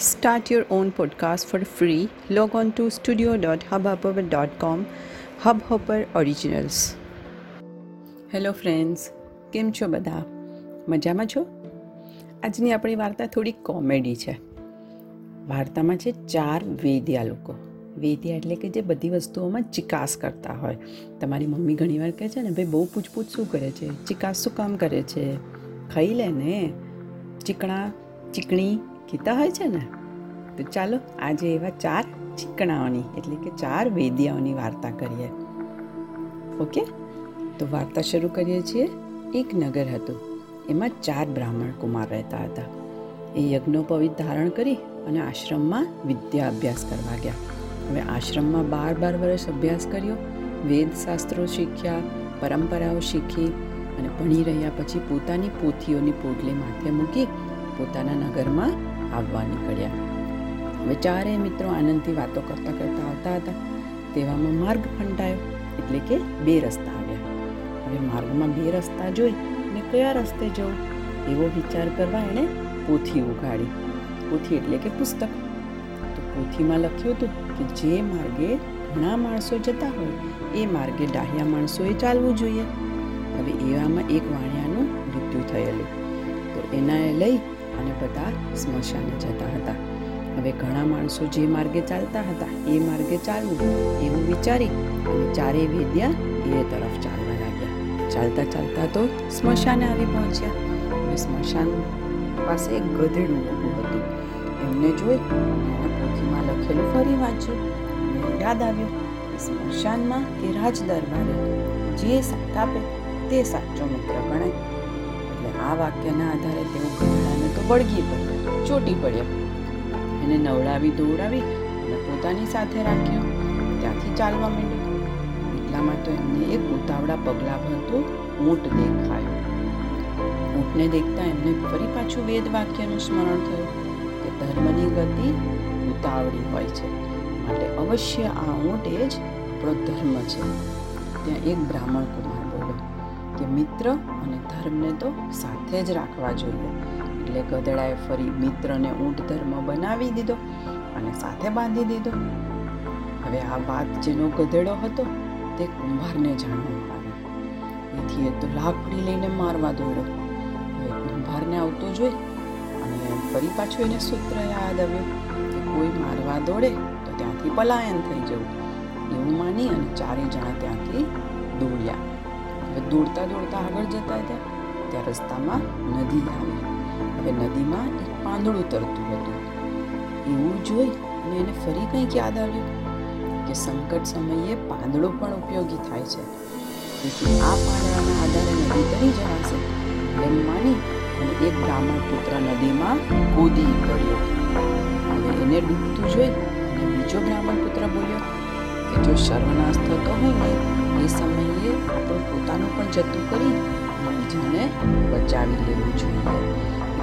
Start your own podcast for free. Log on to studio.hubhopper.com. Hubhopper Originals. Hello friends કેમ છો બધા? મજામાં છો? આજની આપણી વાર્તા થોડી કોમેડી છે. વાર્તામાં છે ચાર વેદ્યા લોકો. વેદ્યા એટલે કે જે બધી વસ્તુઓમાં ચિકાસ કરતા હોય. તમારી મમ્મી ઘણીવાર કહે છે ને, ભાઈ, બહુ પૂછપૂછ શું કરે છે? ચિકાસ શું કામ કરે છે? ખાઈ લે ને. ચીકણા, ચીકણી કીતા હોય છે ને, તો ચાલો આજે એવા ચાર ચીકણાઓની, એટલે કે ચાર વેદ્યાઓની વાર્તા કરીએ. ઓકે? તો વાર્તા શરૂ કરીએ છીએ. એક નગર હતું. એમાં ચાર બ્રાહ્મણ કુમાર રહેતા હતા. એ યજ્ઞોપવિત ધારણ કરી અને આશ્રમમાં વિદ્યા અભ્યાસ કરવા ગયા. હવે આશ્રમમાં બાર બાર વર્ષ અભ્યાસ કર્યો. વેદ શાસ્ત્રો શીખ્યા, પરંપરાઓ શીખી અને ભણી રહ્યા પછી પોતાની પોથીઓની પોટલી માથે મૂકી પોતાના નગરમાં આવવા નીકળ્યા. હવે ચારેય મિત્રો આનંદથી વાતો કરતા કરતા આવતા હતા. તેવામાં માર્ગ ફંટાયો એટલે કે બે રસ્તા આવ્યા. હવે માર્ગમાં બે રસ્તા જોઈ ને કયા રસ્તે જવું, એવો વિચાર કરવા એણે પોથી ઉગાડી પોથી એટલે કે પુસ્તક. તો પોથીમાં લખ્યું હતું કે જે માર્ગે ઘણા માણસો જતા હોય, એ માર્ગે ડાહ્યા માણસોએ ચાલવું જોઈએ. હવે એવામાં એક વાણિયાનું મૃત્યુ થયેલું. તો એના લઈ અને બધા સ્મશાને જતા હતા. હવે ઘણા માણસો જે માર્ગે ચાલતા હતા, એ માર્ગે ચાલવું એવું વિચારી અને ચારે વેદ્યા એ તરફ ચાલવા લાગ્યા. ચાલતા ચાલતા તો સ્મશાને આવી પહોંચ્યા. હવે સ્મશાન પાસે એક ગધેડું ઊભું હતું. એમને જોઈ એના પોથીમાં લખેલું ફરી વાંચ્યું. યાદ આવ્યું સ્મશાનમાં કે રાજ દરબારે જે સાથ આપે તે સાચો મિત્ર ગણાય. એટલે આ વાક્યના આધારે તેઓ તો પડ્યો, ચોટી પડ્યો. એને નવડાવી દોડાવી અને પોતાની સાથે રાખ્યો. ત્યાંથી ચાલવા માંડ્યો. એટલામાં તો એમને એક ઉતાવળા પગલાં ભરતું ઊંટ દેખાયું. ઊંટને દેખતા એમને ફરી પાછું વેદ વાક્યનું સ્મરણ થયું કે ધર્મની ગતિ ઉતાવળી હોય છે. માટે અવશ્ય આ ઊંટ એ જ આપણો ધર્મ છે. ત્યાં એક બ્રાહ્મણ કુમાર બોલ્યો કે મિત્ર અને ધર્મને તો સાથે જ રાખવા જોઈએ. એટલે ગધેડાએ ફરી મિત્રને ઊંટ ધર્મ બનાવી દીધો અને સાથે બાંધી દીધો. હવે આ વાત જેનો ગધેડો હતો તે કુંભારને જાણવામાં આવી એથી એ તો લાકડી લઈને મારવા દોડ્યો. હવે કુંભારને આવતો જોઈ અને ફરી પાછું એને સૂત્ર યાદ આવ્યું કે કોઈ મારવા દોડે તો ત્યાંથી પલાયન થઈ જવું. એવું માની અને ચારેય જણા ત્યાંથી દોડ્યા. હવે દોડતા દોડતા આગળ જતા હતા. ત્યાં રસ્તામાં નદી આવી. હવે નદીમાં એક પાંદડું તરતું હતું. એવું જોઈ અને એને ફરી કંઈક યાદ આવ્યું કે સંકટ સમયે પાંદડો પણ ઉપયોગી થાય છે. તેથી આ પાંદડાના આધારે નદી તરી જવાશે. એમ માની અને એક બ્રાહ્મણ પુત્ર નદીમાં કૂદી પડ્યો. હવે એને ડૂબતું જોઈ અને બીજો બ્રાહ્મણ પુત્ર બોલ્યો કે જો સર્વનાશ થતો હોય ને, એ સમયે આપણે પોતાનું પણ જતું કરી અને બીજાને બચાવી લેવું જોઈએ.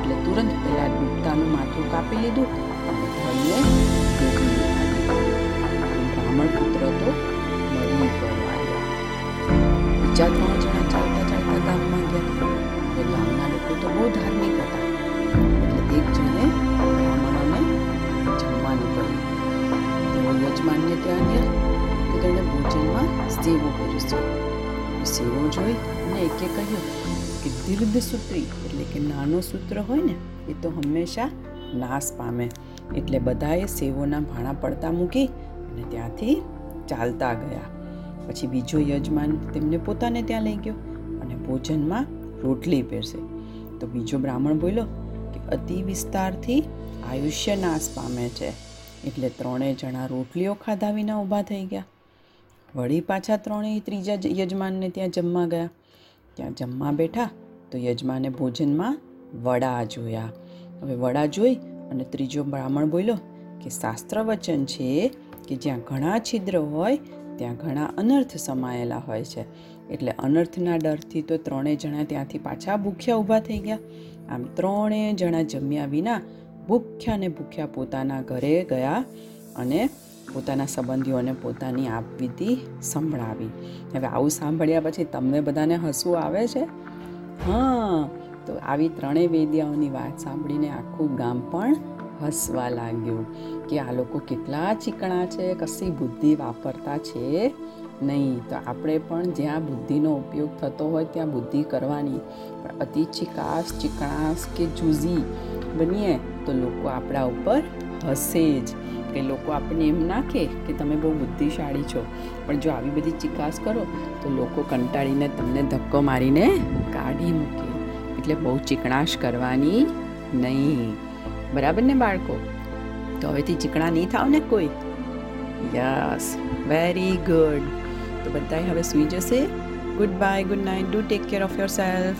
એટલે તુરંત પેલા ડૂબતાનું માથું કાપી લીધું અને ધનને બ્રાહ્મણ પુત્ર તો મરી બીજા ત્રણ જણા ચાલતા ચાલતા ગામમાં ગયા. એટલે ગામના લોકો તો બહુ ધાર્મિક હતા. એટલે એક જણે બ્રાહ્મણોને જમવાનું કહ્યું. તેઓ યજમાનને ત્યાં ગયા તો તેણે ભોજનમાં સેવો કર્યું સેવો જોઈ અને એકે કહ્યું કે દીર્ઘ સૂત્રી એટલે કે નાનો સૂત્ર હોય ને, એ તો હંમેશા નાશ પામે. એટલે બધાએ સેવોના ભાણા પડતા મૂકી અને ત્યાંથી ચાલતા ગયા. પછી બીજો યજમાન તેમને પોતાને ત્યાં લઈ ગયો અને ભોજનમાં રોટલી પહેરશે તો બીજો બ્રાહ્મણ બોલ્યો કે અતિ વિસ્તારથી આયુષ્ય નાશ પામે છે. એટલે ત્રણેય જણા રોટલીઓ ખાધા વિના ઊભા થઈ ગયા. વળી પાછા ત્રણેય ત્રીજા યજમાનને ત્યાં જમવા ગયા. ત્યાં જમવા બેઠા તો યજમાને ભોજનમાં વડા જોયા. હવે વડા જોઈ અને ત્રીજો બ્રાહ્મણ બોલ્યો કે શાસ્ત્ર વચન છે કે જ્યાં ઘણા છિદ્ર હોય, ત્યાં ઘણા અનર્થ સમાયેલા હોય છે. એટલે અનર્થના ડરથી તો ત્રણેય જણા ત્યાંથી પાછા ભૂખ્યા ઊભા થઈ ગયા. આમ ત્રણેય જણા જમ્યા વિના ભૂખ્યા ને ભૂખ્યા પોતાના ઘરે ગયા અને પોતાના સંબંધીઓને પોતાની આપવીતી સંભળાવી. હવે આવું સાંભળ્યા પછી તમને બધાને હસવું આવે છે? હા, તો આવી ત્રણેય વેદ્યાઓની વાત સાંભળીને આખું ગામ પણ હસવા લાગ્યું કે આ લોકો કેટલા ચીકણા છે, કશી બુદ્ધિ વાપરતા છે નહીં. તો આપણે પણ જ્યાં બુદ્ધિનો ઉપયોગ થતો હોય ત્યાં બુદ્ધિ કરવાની. પણ અતિ ચિકાસ, ચીકણાસ કે જૂઝી બનીએ તો લોકો આપણા ઉપર હસે જ. કે લોકો આપણને એમ નાખે કે તમે બહુ બુદ્ધિશાળી છો. પણ જો આવી બધી ચિકાસ કરો, તો લોકો કંટાળીને તમને ધક્કો મારીને કાઢી મૂકે. એટલે બહુ ચીકણાશ કરવાની નહીં. બરાબર ને બાળકો? તો હવેથી ચીકણા નહીં થાવ ને કોઈ? Yes, very good. તો બધાય હવે સૂઈ જશે. Goodbye, good night. Do take care of yourself